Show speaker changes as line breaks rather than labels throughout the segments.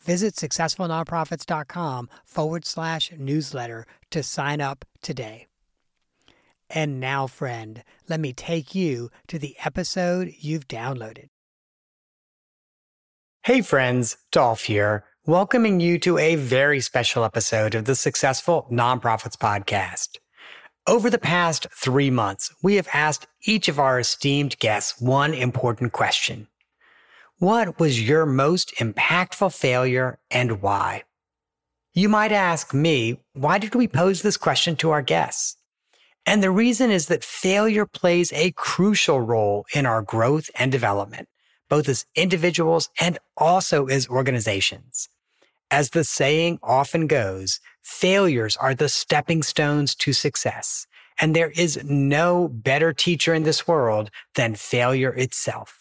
Visit successfulnonprofits.com forward slash newsletter to sign up today. And now, friend, let me take you to the episode you've downloaded. Hey, friends, Dolph here, welcoming you to a very special episode of the Successful Nonprofits Podcast. Over the past three months, we have asked each of our esteemed guests one important question what was your most impactful failure and why? You might ask me, why did we pose this question to our guests? And the reason is that failure plays a crucial role in our growth and development, both as individuals and also as organizations. As the saying often goes, failures are the stepping stones to success. And there is no better teacher in this world than failure itself.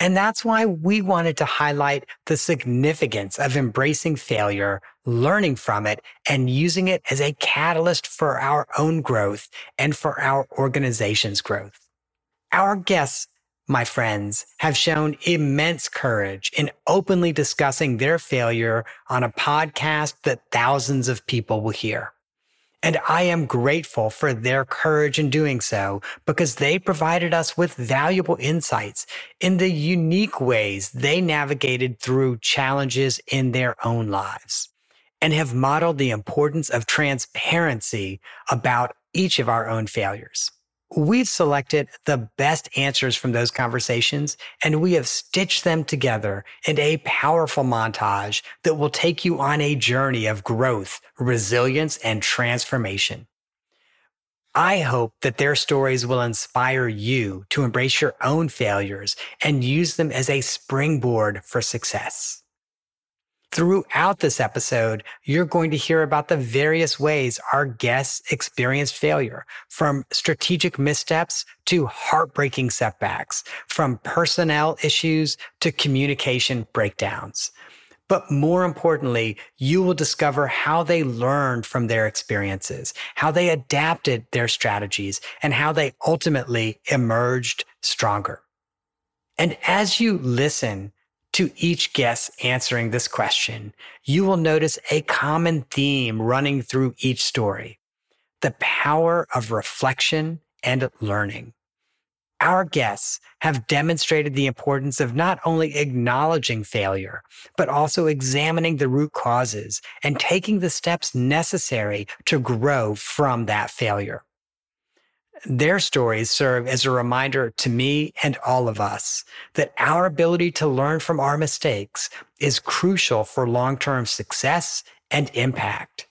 And that's why we wanted to highlight the significance of embracing failure, learning from it, and using it as a catalyst for our own growth and for our organization's growth. Our guests, my friends, have shown immense courage in openly discussing their failure on a podcast that thousands of people will hear. And I am grateful for their courage in doing so because they provided us with valuable insights in the unique ways they navigated through challenges in their own lives and have modeled the importance of transparency about each of our own failures. We've selected the best answers from those conversations and we have stitched them together in a powerful montage that will take you on a journey of growth, resilience, and transformation. I hope that their stories will inspire you to embrace your own failures and use them as a springboard for success. Throughout this episode, you're going to hear about the various ways our guests experienced failure, from strategic missteps to heartbreaking setbacks, from personnel issues to communication breakdowns. But more importantly, you will discover how they learned from their experiences, how they adapted their strategies, and how they ultimately emerged stronger. And as you listen, to each guest answering this question, you will notice a common theme running through each story the power of reflection and learning. Our guests have demonstrated the importance of not only acknowledging failure, but also examining the root causes and taking the steps necessary to grow from that failure. Their stories serve as a reminder to me and all of us that our ability to learn from our mistakes is crucial for long term success and impact.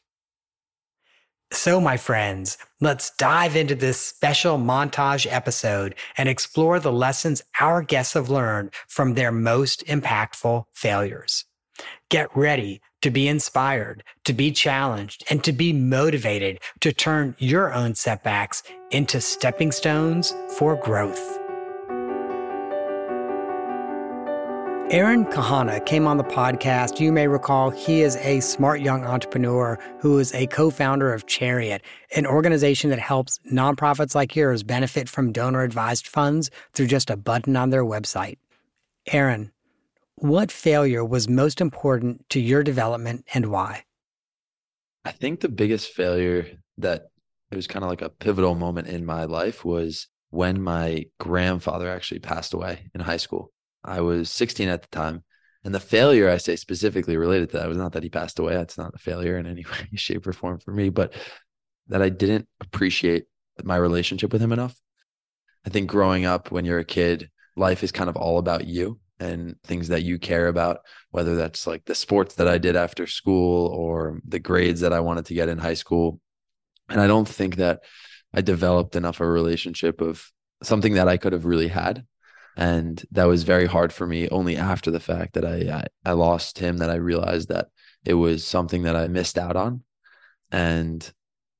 So, my friends, let's dive into this special montage episode and explore the lessons our guests have learned from their most impactful failures. Get ready to be inspired, to be challenged, and to be motivated to turn your own setbacks into stepping stones for growth. Aaron Kahana came on the podcast. You may recall he is a smart young entrepreneur who is a co founder of Chariot, an organization that helps nonprofits like yours benefit from donor advised funds through just a button on their website. Aaron, what failure was most important to your development and why?
I think the biggest failure that it was kind of like a pivotal moment in my life was when my grandfather actually passed away in high school. I was 16 at the time. And the failure I say specifically related to that was not that he passed away. That's not a failure in any way, shape, or form for me, but that I didn't appreciate my relationship with him enough. I think growing up when you're a kid, life is kind of all about you and things that you care about, whether that's like the sports that I did after school or the grades that I wanted to get in high school. And I don't think that I developed enough a relationship of something that I could have really had and that was very hard for me only after the fact that I, I, I lost him that I realized that it was something that I missed out on and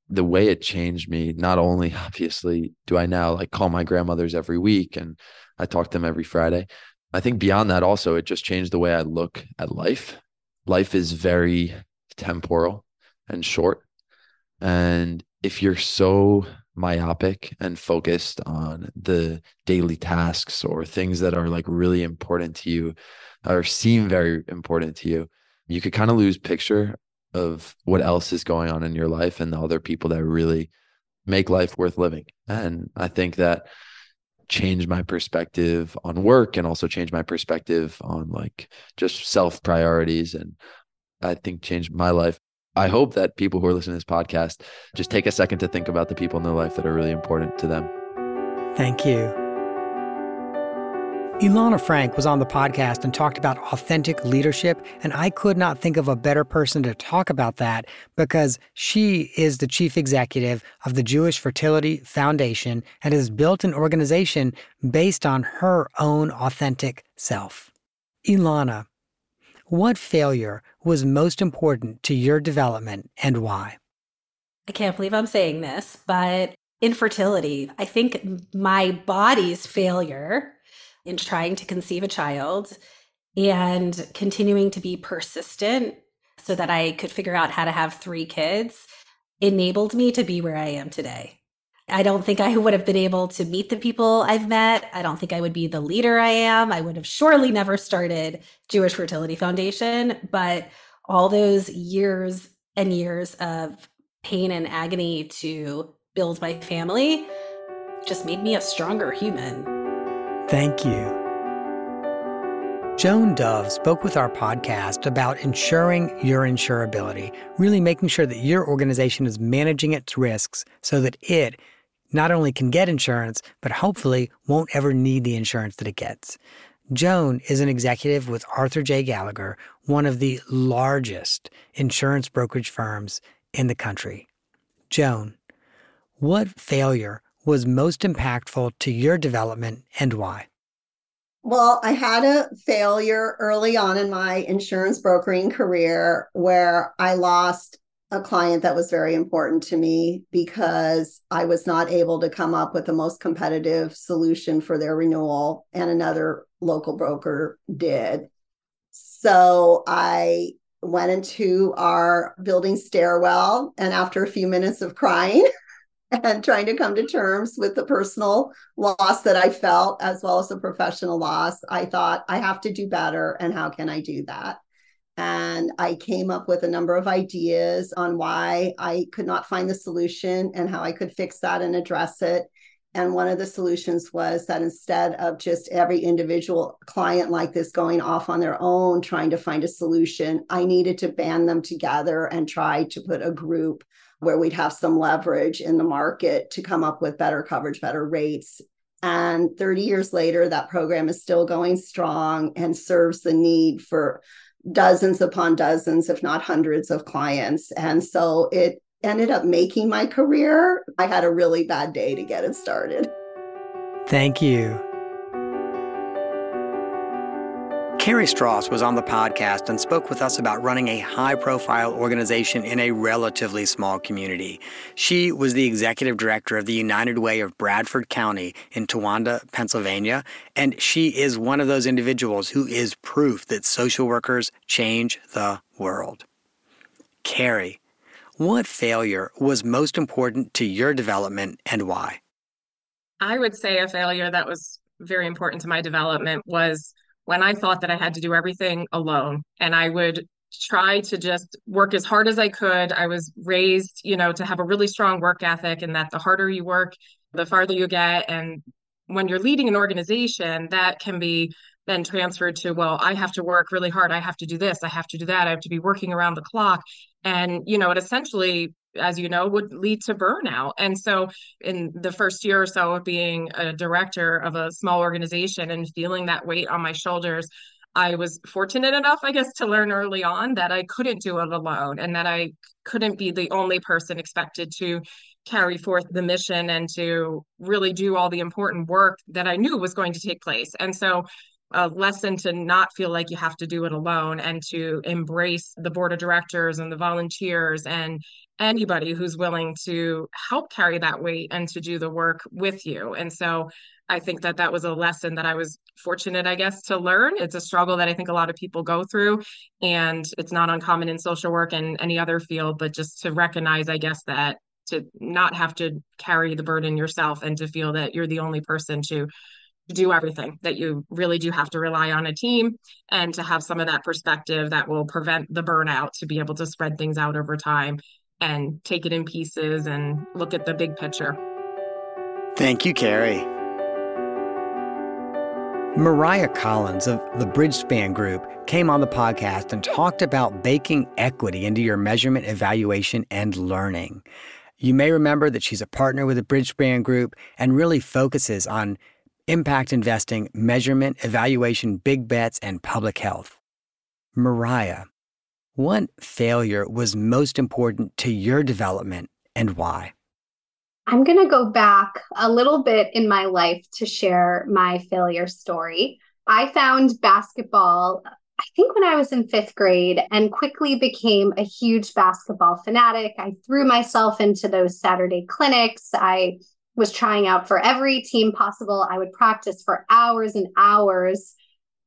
the way it changed me not only obviously do I now like call my grandmothers every week and I talk to them every Friday I think beyond that also it just changed the way I look at life. Life is very temporal and short. And if you're so myopic and focused on the daily tasks or things that are like really important to you or seem very important to you you could kind of lose picture of what else is going on in your life and the other people that really make life worth living. And i think that changed my perspective on work and also changed my perspective on like just self priorities and i think changed my life I hope that people who are listening to this podcast just take a second to think about the people in their life that are really important to them.
Thank you. Elana Frank was on the podcast and talked about authentic leadership, and I could not think of a better person to talk about that because she is the chief executive of the Jewish Fertility Foundation and has built an organization based on her own authentic self. Elana, what failure was most important to your development and why?
I can't believe I'm saying this, but infertility, I think my body's failure in trying to conceive a child and continuing to be persistent so that I could figure out how to have three kids enabled me to be where I am today. I don't think I would have been able to meet the people I've met. I don't think I would be the leader I am. I would have surely never started Jewish Fertility Foundation, but all those years and years of pain and agony to build my family just made me a stronger human.
Thank you. Joan Dove spoke with our podcast about ensuring your insurability, really making sure that your organization is managing its risks so that it not only can get insurance, but hopefully won't ever need the insurance that it gets. Joan is an executive with Arthur J. Gallagher, one of the largest insurance brokerage firms in the country. Joan, what failure was most impactful to your development and why?
Well, I had a failure early on in my insurance brokering career where I lost a client that was very important to me because I was not able to come up with the most competitive solution for their renewal, and another local broker did. So I went into our building stairwell, and after a few minutes of crying, and trying to come to terms with the personal loss that I felt as well as the professional loss, I thought I have to do better. And how can I do that? And I came up with a number of ideas on why I could not find the solution and how I could fix that and address it. And one of the solutions was that instead of just every individual client like this going off on their own, trying to find a solution, I needed to band them together and try to put a group where we'd have some leverage in the market to come up with better coverage, better rates. And 30 years later, that program is still going strong and serves the need for dozens upon dozens, if not hundreds of clients. And so it ended up making my career. I had a really bad day to get it started.
Thank you. Carrie Strauss was on the podcast and spoke with us about running a high profile organization in a relatively small community. She was the executive director of the United Way of Bradford County in Towanda, Pennsylvania, and she is one of those individuals who is proof that social workers change the world. Carrie, what failure was most important to your development and why?
I would say a failure that was very important to my development was when I thought that I had to do everything alone and I would try to just work as hard as I could. I was raised, you know, to have a really strong work ethic and that the harder you work, the farther you get. And when you're leading an organization, that can be then transferred to, well, I have to work really hard. I have to do this. I have to do that. I have to be working around the clock. And, you know, it essentially as you know, would lead to burnout. And so, in the first year or so of being a director of a small organization and feeling that weight on my shoulders, I was fortunate enough, I guess, to learn early on that I couldn't do it alone and that I couldn't be the only person expected to carry forth the mission and to really do all the important work that I knew was going to take place. And so, a lesson to not feel like you have to do it alone and to embrace the board of directors and the volunteers and anybody who's willing to help carry that weight and to do the work with you. And so I think that that was a lesson that I was fortunate, I guess, to learn. It's a struggle that I think a lot of people go through, and it's not uncommon in social work and any other field, but just to recognize, I guess, that to not have to carry the burden yourself and to feel that you're the only person to do everything that you really do have to rely on a team and to have some of that perspective that will prevent the burnout to be able to spread things out over time and take it in pieces and look at the big picture.
Thank you, Carrie. Mariah Collins of the Bridgespan Group came on the podcast and talked about baking equity into your measurement, evaluation, and learning. You may remember that she's a partner with the Bridgespan Group and really focuses on impact investing, measurement, evaluation, big bets, and public health. Mariah, what failure was most important to your development and why?
I'm going to go back a little bit in my life to share my failure story. I found basketball, I think, when I was in fifth grade and quickly became a huge basketball fanatic. I threw myself into those Saturday clinics. I was trying out for every team possible. I would practice for hours and hours.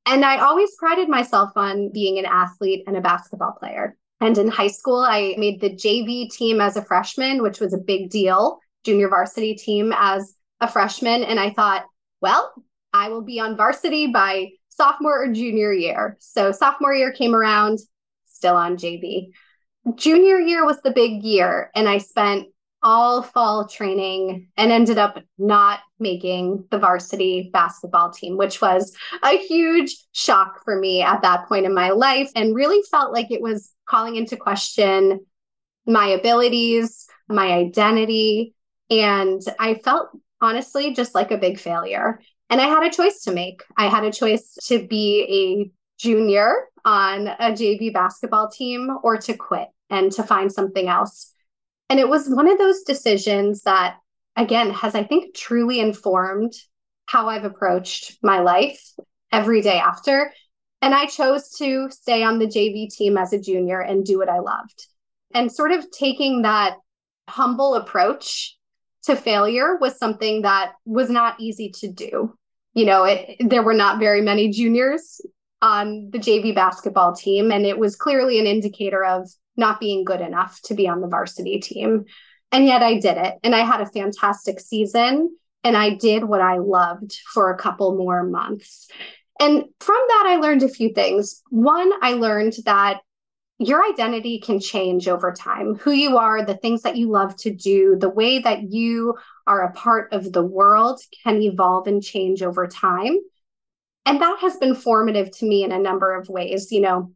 And I always prided myself on being an athlete and a basketball player. And in high school, I made the JV team as a freshman, which was a big deal, junior varsity team as a freshman. And I thought, well, I will be on varsity by sophomore or junior year. So sophomore year came around, still on JV. Junior year was the big year. And I spent all fall training and ended up not making the varsity basketball team, which was a huge shock for me at that point in my life and really felt like it was calling into question my abilities, my identity. And I felt honestly just like a big failure. And I had a choice to make. I had a choice to be a junior on a JV basketball team or to quit and to find something else. And it was one of those decisions that, again, has, I think, truly informed how I've approached my life every day after. And I chose to stay on the JV team as a junior and do what I loved. And sort of taking that humble approach to failure was something that was not easy to do. You know, it, there were not very many juniors on the JV basketball team, and it was clearly an indicator of not being good enough to be on the varsity team. And yet I did it. And I had a fantastic season. And I did what I loved for a couple more months. And from that, I learned a few things. One, I learned that your identity can change over time. Who you are, the things that you love to do, the way that you are a part of the world can evolve and change over time. And that has been formative to me in a number of ways. You know,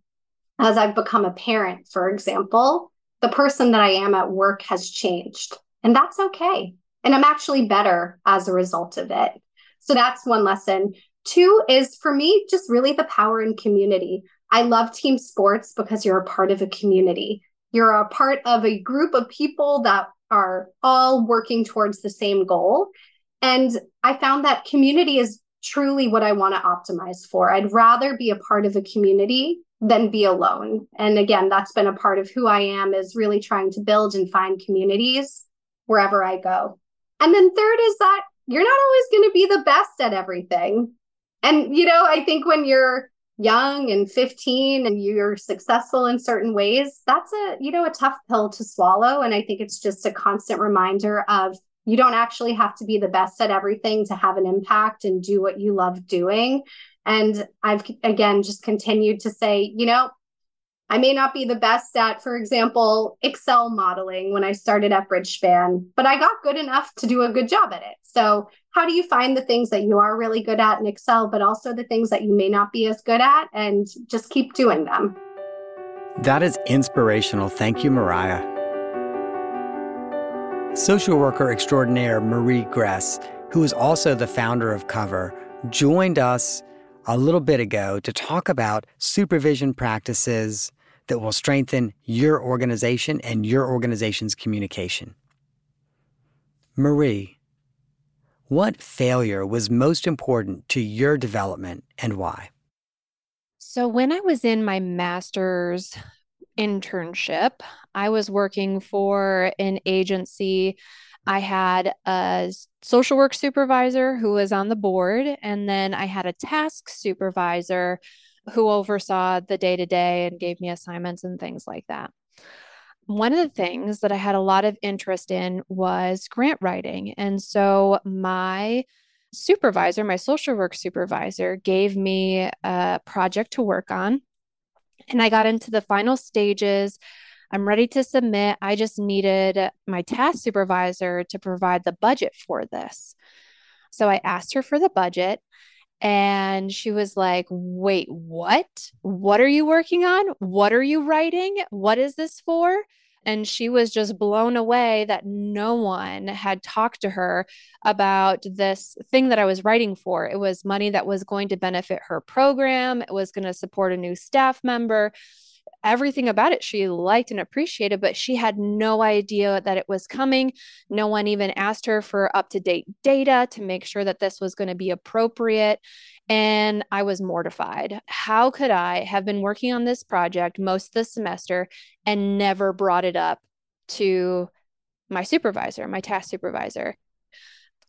as I've become a parent, for example, the person that I am at work has changed. And that's okay. And I'm actually better as a result of it. So that's one lesson. Two is for me, just really the power in community. I love team sports because you're a part of a community. You're a part of a group of people that are all working towards the same goal. And I found that community is truly what I want to optimize for. I'd rather be a part of a community than be alone. And again, that's been a part of who I am is really trying to build and find communities wherever I go. And then third is that you're not always going to be the best at everything. And you know, I think when you're young and 15 and you're successful in certain ways, that's a, you know, a tough pill to swallow and I think it's just a constant reminder of you don't actually have to be the best at everything to have an impact and do what you love doing. And I've again just continued to say, you know, I may not be the best at, for example, Excel modeling when I started at Bridgespan, but I got good enough to do a good job at it. So, how do you find the things that you are really good at in Excel, but also the things that you may not be as good at, and just keep doing them?
That is inspirational. Thank you, Mariah. Social worker extraordinaire Marie Gress, who is also the founder of Cover, joined us a little bit ago to talk about supervision practices that will strengthen your organization and your organization's communication. Marie, what failure was most important to your development and why?
So, when I was in my master's internship. I was working for an agency. I had a social work supervisor who was on the board, and then I had a task supervisor who oversaw the day to day and gave me assignments and things like that. One of the things that I had a lot of interest in was grant writing. And so my supervisor, my social work supervisor, gave me a project to work on and I got into the final stages. I'm ready to submit. I just needed my task supervisor to provide the budget for this. So I asked her for the budget and she was like, Wait, what? What are you working on? What are you writing? What is this for? And she was just blown away that no one had talked to her about this thing that I was writing for. It was money that was going to benefit her program, it was going to support a new staff member everything about it she liked and appreciated, but she had no idea that it was coming. No one even asked her for up to date data to make sure that this was going to be appropriate. And I was mortified. How could I have been working on this project most of the semester and never brought it up to my supervisor, my task supervisor?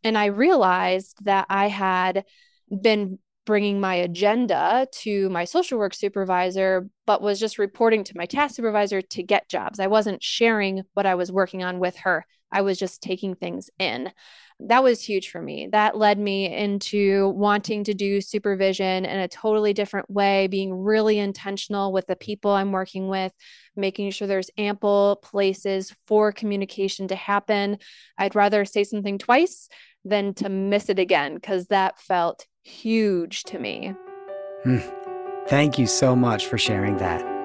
And I realized that I had been bringing my agenda to my social work supervisor, but was just reporting to my task supervisor to get jobs. I wasn't sharing what I was working on with her. I was just taking things in. That was huge for me. That led me into wanting to do supervision in a totally different way, being really intentional with the people I'm working with, making sure there's ample places for communication to happen. I'd rather say something twice than to miss it again because that felt huge to me.
Hmm. Thank you so much for sharing that.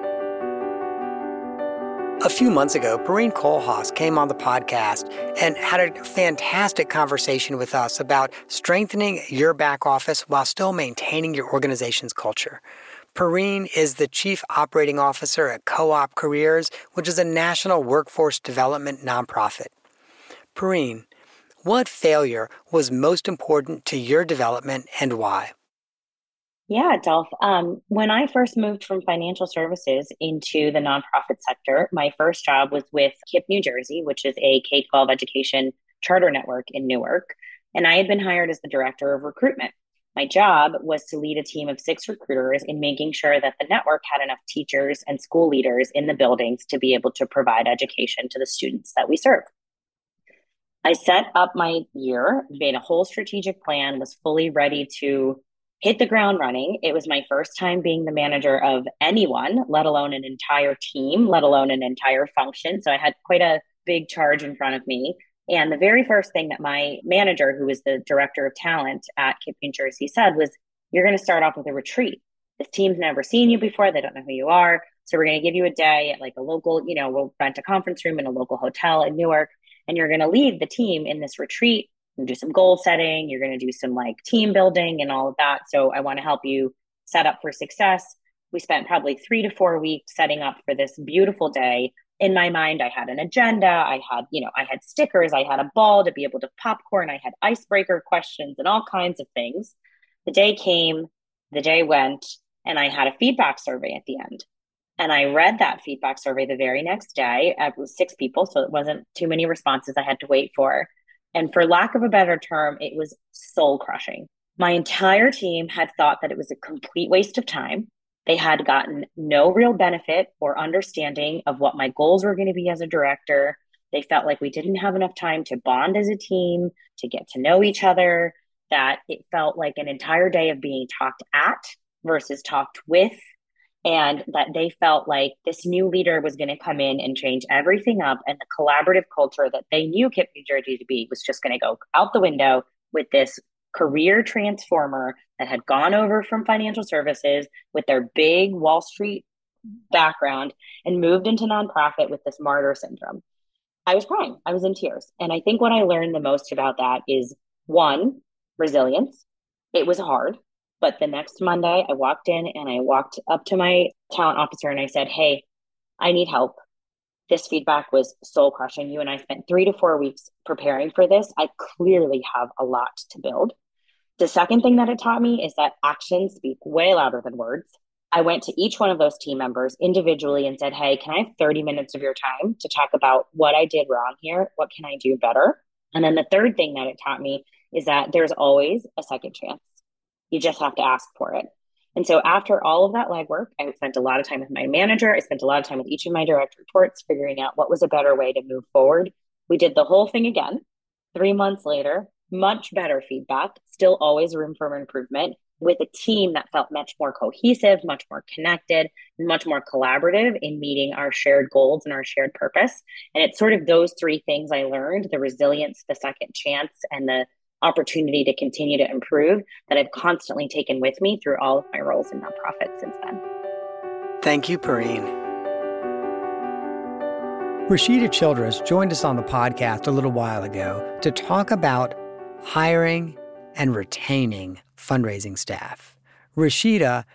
A few months ago, Perrine Kohlhaas came on the podcast and had a fantastic conversation with us about strengthening your back office while still maintaining your organization's culture. Perrine is the Chief Operating Officer at Co op Careers, which is a national workforce development nonprofit. Perrine, what failure was most important to your development and why?
Yeah, Dolph. Um, when I first moved from financial services into the nonprofit sector, my first job was with KIPP New Jersey, which is a K 12 education charter network in Newark. And I had been hired as the director of recruitment. My job was to lead a team of six recruiters in making sure that the network had enough teachers and school leaders in the buildings to be able to provide education to the students that we serve. I set up my year, made a whole strategic plan, was fully ready to hit the ground running. It was my first time being the manager of anyone, let alone an entire team, let alone an entire function. So I had quite a big charge in front of me. And the very first thing that my manager, who was the director of talent at New Jersey, said was, You're going to start off with a retreat. This team's never seen you before. They don't know who you are. So we're going to give you a day at like a local, you know, we'll rent a conference room in a local hotel in Newark and you're going to lead the team in this retreat and do some goal setting. You're going to do some like team building and all of that. So I want to help you set up for success. We spent probably three to four weeks setting up for this beautiful day. In my mind, I had an agenda. I had, you know, I had stickers. I had a ball to be able to popcorn. I had icebreaker questions and all kinds of things. The day came, the day went, and I had a feedback survey at the end. And I read that feedback survey the very next day. Uh, it was six people, so it wasn't too many responses I had to wait for. And for lack of a better term, it was soul crushing. My entire team had thought that it was a complete waste of time. They had gotten no real benefit or understanding of what my goals were going to be as a director. They felt like we didn't have enough time to bond as a team, to get to know each other, that it felt like an entire day of being talked at versus talked with and that they felt like this new leader was going to come in and change everything up and the collaborative culture that they knew KIPP New Jersey to be was just going to go out the window with this career transformer that had gone over from financial services with their big Wall Street background and moved into nonprofit with this martyr syndrome. I was crying. I was in tears. And I think what I learned the most about that is one, resilience. It was hard. But the next Monday, I walked in and I walked up to my talent officer and I said, Hey, I need help. This feedback was soul crushing. You and I spent three to four weeks preparing for this. I clearly have a lot to build. The second thing that it taught me is that actions speak way louder than words. I went to each one of those team members individually and said, Hey, can I have 30 minutes of your time to talk about what I did wrong here? What can I do better? And then the third thing that it taught me is that there's always a second chance. You just have to ask for it. And so after all of that legwork, I spent a lot of time with my manager. I spent a lot of time with each of my direct reports, figuring out what was a better way to move forward. We did the whole thing again. Three months later, much better feedback, still always room for improvement with a team that felt much more cohesive, much more connected, much more collaborative in meeting our shared goals and our shared purpose. And it's sort of those three things I learned the resilience, the second chance, and the opportunity to continue to improve that I've constantly taken with me through all of my roles in nonprofits since then.
Thank you, Perrine. Rashida Childress joined us on the podcast a little while ago to talk about hiring and retaining fundraising staff. Rashida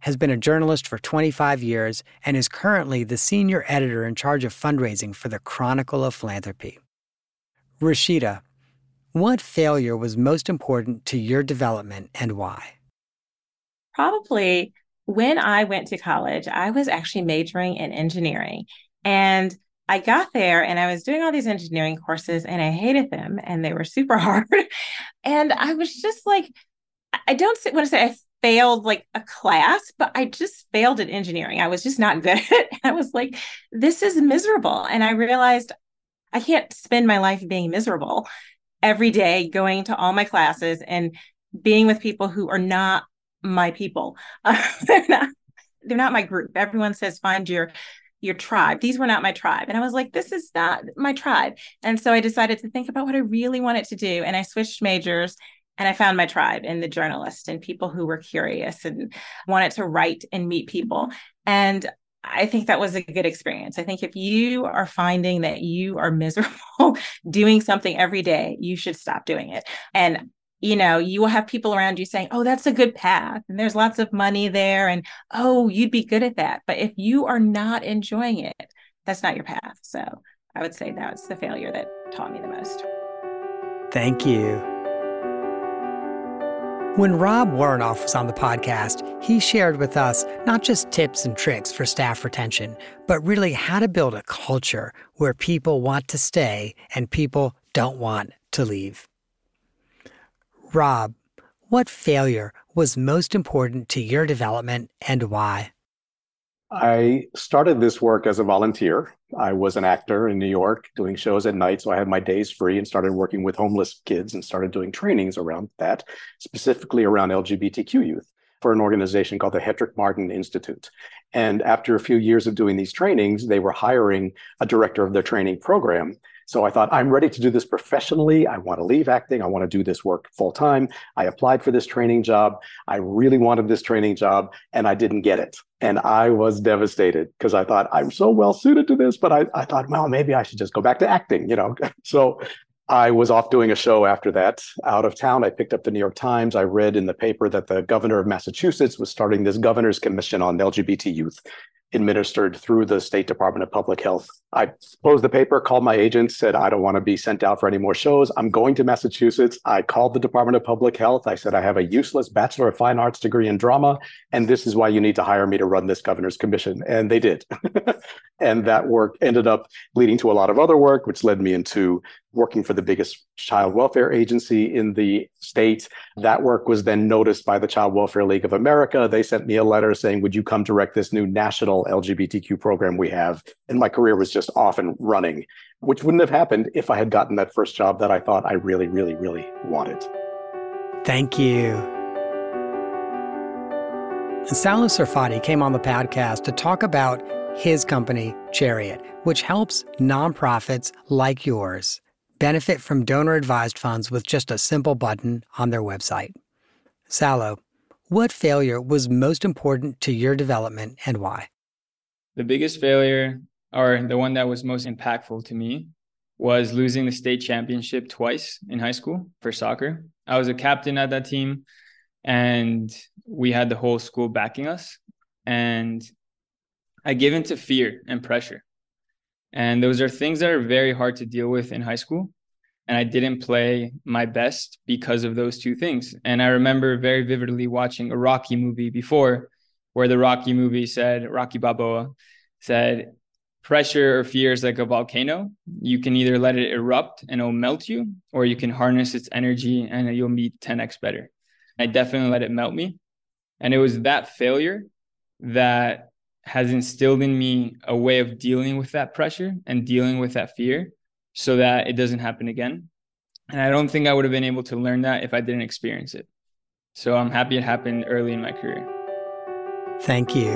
has been a journalist for 25 years and is currently the senior editor in charge of fundraising for the Chronicle of Philanthropy. Rashida, what failure was most important to your development and why?
Probably when I went to college, I was actually majoring in engineering. And I got there and I was doing all these engineering courses and I hated them and they were super hard. and I was just like, I don't want to say I failed like a class, but I just failed at engineering. I was just not good at it. I was like, this is miserable. And I realized I can't spend my life being miserable every day going to all my classes and being with people who are not my people. They're not they're not my group. Everyone says find your your tribe. These were not my tribe. And I was like, this is not my tribe. And so I decided to think about what I really wanted to do. And I switched majors and I found my tribe in the journalist and people who were curious and wanted to write and meet people. And I think that was a good experience. I think if you are finding that you are miserable doing something every day, you should stop doing it. And you know, you will have people around you saying, "Oh, that's a good path and there's lots of money there and oh, you'd be good at that." But if you are not enjoying it, that's not your path. So, I would say that's the failure that taught me the most.
Thank you. When Rob Woronoff was on the podcast, he shared with us not just tips and tricks for staff retention, but really how to build a culture where people want to stay and people don't want to leave. Rob, what failure was most important to your development and why?
I started this work as a volunteer. I was an actor in New York doing shows at night. So I had my days free and started working with homeless kids and started doing trainings around that, specifically around LGBTQ youth for an organization called the Hetrick-Martin Institute. And after a few years of doing these trainings, they were hiring a director of their training program. So I thought, I'm ready to do this professionally. I want to leave acting. I want to do this work full time. I applied for this training job. I really wanted this training job and I didn't get it. And I was devastated because I thought, I'm so well suited to this. But I, I thought, well, maybe I should just go back to acting, you know? so I was off doing a show after that out of town. I picked up the New York Times. I read in the paper that the governor of Massachusetts was starting this governor's commission on LGBT youth. Administered through the State Department of Public Health. I closed the paper, called my agent, said, I don't want to be sent out for any more shows. I'm going to Massachusetts. I called the Department of Public Health. I said, I have a useless Bachelor of Fine Arts degree in drama, and this is why you need to hire me to run this governor's commission. And they did. and that work ended up leading to a lot of other work, which led me into working for the biggest child welfare agency in the state. That work was then noticed by the Child Welfare League of America. They sent me a letter saying, Would you come direct this new national LGBTQ program we have? And my career was just off and running, which wouldn't have happened if I had gotten that first job that I thought I really, really, really wanted.
Thank you. Salo Serfaty came on the podcast to talk about his company, Chariot, which helps nonprofits like yours benefit from donor advised funds with just a simple button on their website. Salo, what failure was most important to your development and why?
The biggest failure, or the one that was most impactful to me, was losing the state championship twice in high school for soccer. I was a captain at that team, and we had the whole school backing us. And I gave in to fear and pressure. And those are things that are very hard to deal with in high school. And I didn't play my best because of those two things. And I remember very vividly watching a Rocky movie before, where the Rocky movie said, Rocky Balboa said, pressure or fear is like a volcano. You can either let it erupt and it'll melt you, or you can harness its energy and you'll meet 10x better. I definitely let it melt me. And it was that failure that has instilled in me a way of dealing with that pressure and dealing with that fear so that it doesn't happen again. And I don't think I would have been able to learn that if I didn't experience it. So I'm happy it happened early in my career.
Thank you.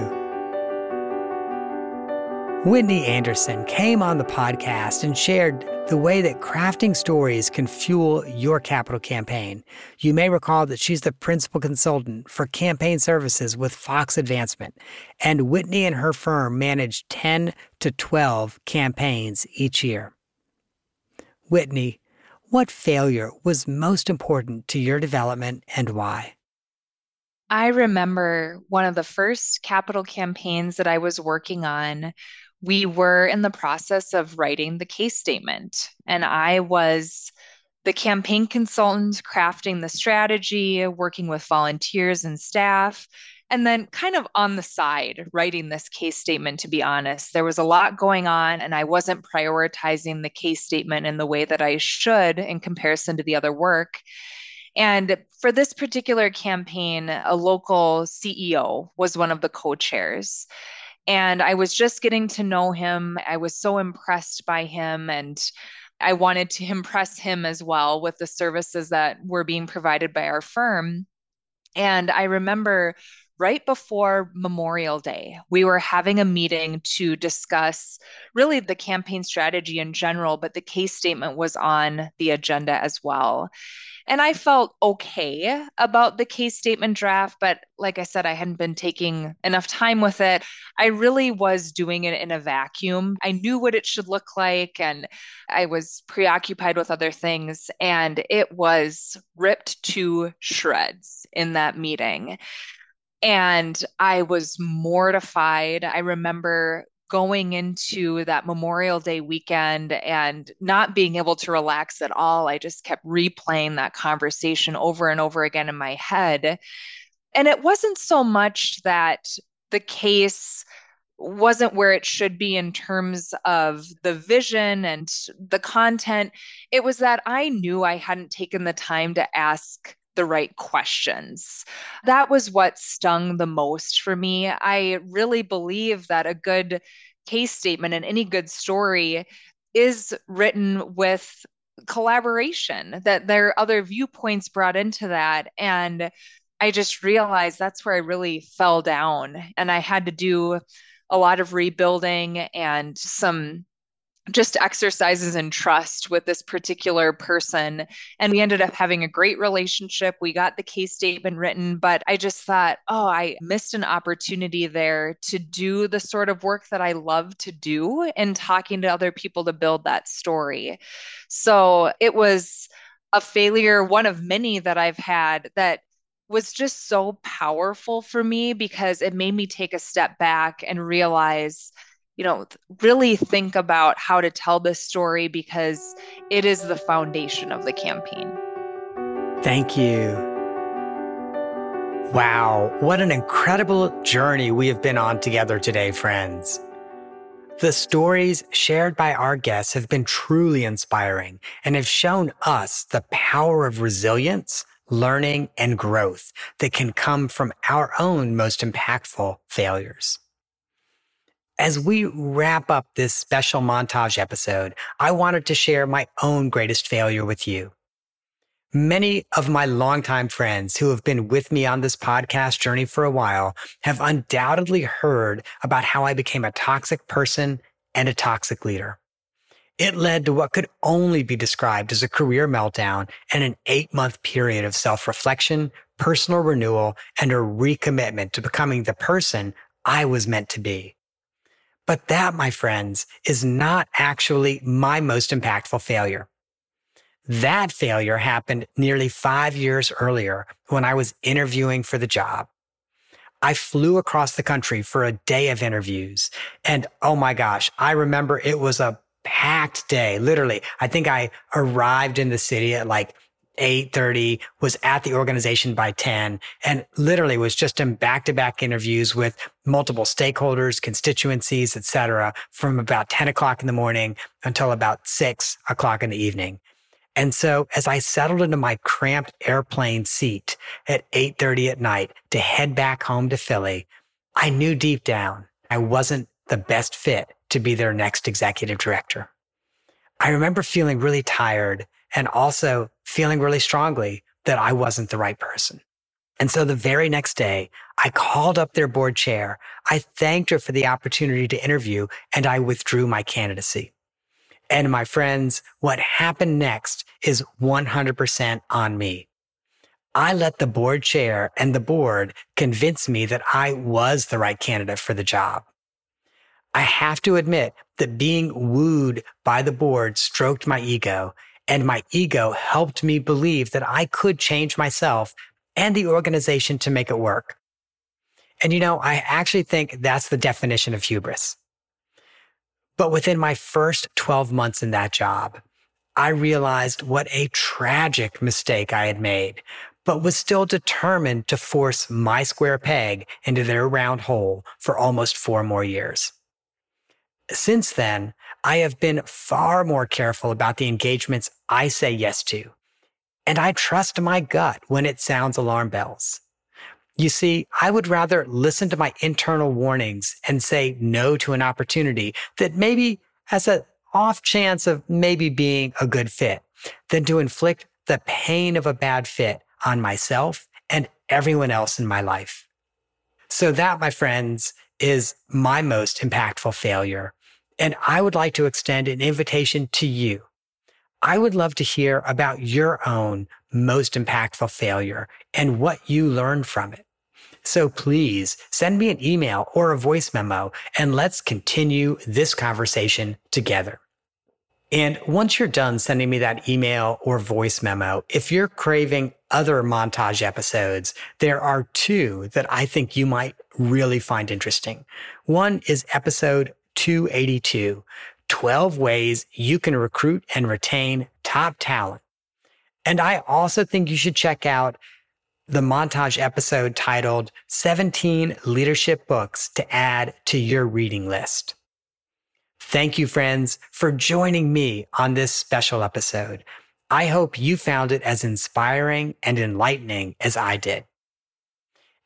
Whitney Anderson came on the podcast and shared the way that crafting stories can fuel your capital campaign. You may recall that she's the principal consultant for campaign services with Fox Advancement, and Whitney and her firm manage 10 to 12 campaigns each year. Whitney, what failure was most important to your development and why?
I remember one of the first capital campaigns that I was working on we were in the process of writing the case statement, and I was the campaign consultant crafting the strategy, working with volunteers and staff, and then kind of on the side writing this case statement to be honest there was a lot going on and i wasn't prioritizing the case statement in the way that i should in comparison to the other work and for this particular campaign a local ceo was one of the co-chairs and I was just getting to know him. I was so impressed by him and I wanted to impress him as well with the services that were being provided by our firm. And I remember right before Memorial Day, we were having a meeting to discuss really the campaign strategy in general, but the case statement was on the agenda as well. And I felt okay about the case statement draft, but like I said, I hadn't been taking enough time with it. I really was doing it in a vacuum. I knew what it should look like, and I was preoccupied with other things. And it was ripped to shreds in that meeting. And I was mortified. I remember going into that Memorial Day weekend and not being able to relax at all. I just kept replaying that conversation over and over again in my head. And it wasn't so much that the case wasn't where it should be in terms of the vision and the content. It was that I knew I hadn't taken the time to ask the right questions. That was what stung the most for me. I really believe that a good case statement and any good story is written with collaboration, that there are other viewpoints brought into that. And I just realized that's where I really fell down. And I had to do a lot of rebuilding and some just exercises in trust with this particular person. And we ended up having a great relationship. We got the case statement written, but I just thought, oh, I missed an opportunity there to do the sort of work that I love to do and talking to other people to build that story. So it was a failure, one of many that I've had that was just so powerful for me because it made me take a step back and realize, you know, really think about how to tell this story because it is the foundation of the campaign.
Thank you. Wow, what an incredible journey we have been on together today, friends. The stories shared by our guests have been truly inspiring and have shown us the power of resilience, learning, and growth that can come from our own most impactful failures. As we wrap up this special montage episode, I wanted to share my own greatest failure with you. Many of my longtime friends who have been with me on this podcast journey for a while have undoubtedly heard about how I became a toxic person and a toxic leader. It led to what could only be described as a career meltdown and an eight month period of self reflection, personal renewal, and a recommitment to becoming the person I was meant to be. But that, my friends, is not actually my most impactful failure. That failure happened nearly five years earlier when I was interviewing for the job. I flew across the country for a day of interviews. And oh my gosh, I remember it was a packed day. Literally, I think I arrived in the city at like 8:30 was at the organization by 10 and literally was just in back-to-back interviews with multiple stakeholders constituencies etc from about 10 o'clock in the morning until about 6 o'clock in the evening and so as I settled into my cramped airplane seat at 8:30 at night to head back home to Philly, I knew deep down I wasn't the best fit to be their next executive director. I remember feeling really tired and also feeling really strongly that I wasn't the right person. And so the very next day, I called up their board chair. I thanked her for the opportunity to interview and I withdrew my candidacy. And my friends, what happened next is 100% on me. I let the board chair and the board convince me that I was the right candidate for the job. I have to admit that being wooed by the board stroked my ego, and my ego helped me believe that I could change myself and the organization to make it work. And you know, I actually think that's the definition of hubris. But within my first 12 months in that job, I realized what a tragic mistake I had made, but was still determined to force my square peg into their round hole for almost four more years. Since then, I have been far more careful about the engagements I say yes to, and I trust my gut when it sounds alarm bells. You see, I would rather listen to my internal warnings and say no to an opportunity that maybe has an off chance of maybe being a good fit than to inflict the pain of a bad fit on myself and everyone else in my life. So that, my friends, is my most impactful failure. And I would like to extend an invitation to you. I would love to hear about your own most impactful failure and what you learned from it. So please send me an email or a voice memo and let's continue this conversation together. And once you're done sending me that email or voice memo, if you're craving other montage episodes, there are two that I think you might really find interesting. One is episode 282 12 ways you can recruit and retain top talent. And I also think you should check out the montage episode titled 17 Leadership Books to Add to Your Reading List. Thank you, friends, for joining me on this special episode. I hope you found it as inspiring and enlightening as I did.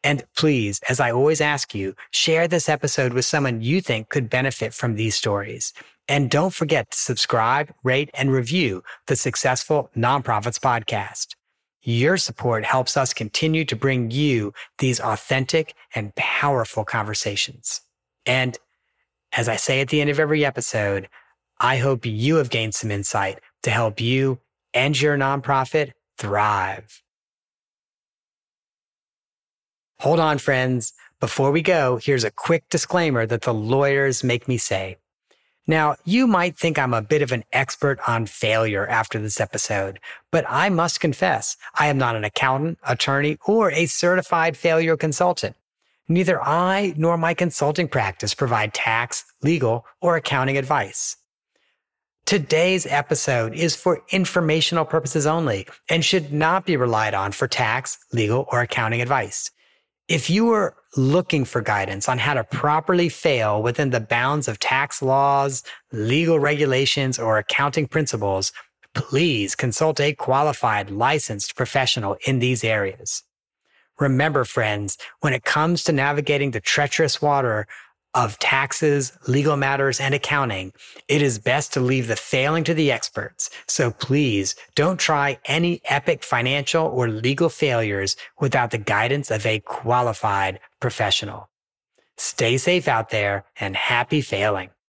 And please, as I always ask you, share this episode with someone you think could benefit from these stories. And don't forget to subscribe, rate, and review the Successful Nonprofits Podcast. Your support helps us continue to bring you these authentic and powerful conversations. And as I say at the end of every episode, I hope you have gained some insight to help you and your nonprofit thrive. Hold on, friends. Before we go, here's a quick disclaimer that the lawyers make me say. Now, you might think I'm a bit of an expert on failure after this episode, but I must confess, I am not an accountant, attorney, or a certified failure consultant. Neither I nor my consulting practice provide tax, legal, or accounting advice. Today's episode is for informational purposes only and should not be relied on for tax, legal, or accounting advice. If you are looking for guidance on how to properly fail within the bounds of tax laws, legal regulations, or accounting principles, please consult a qualified licensed professional in these areas. Remember, friends, when it comes to navigating the treacherous water of taxes, legal matters, and accounting, it is best to leave the failing to the experts. So please don't try any epic financial or legal failures without the guidance of a qualified professional. Stay safe out there and happy failing.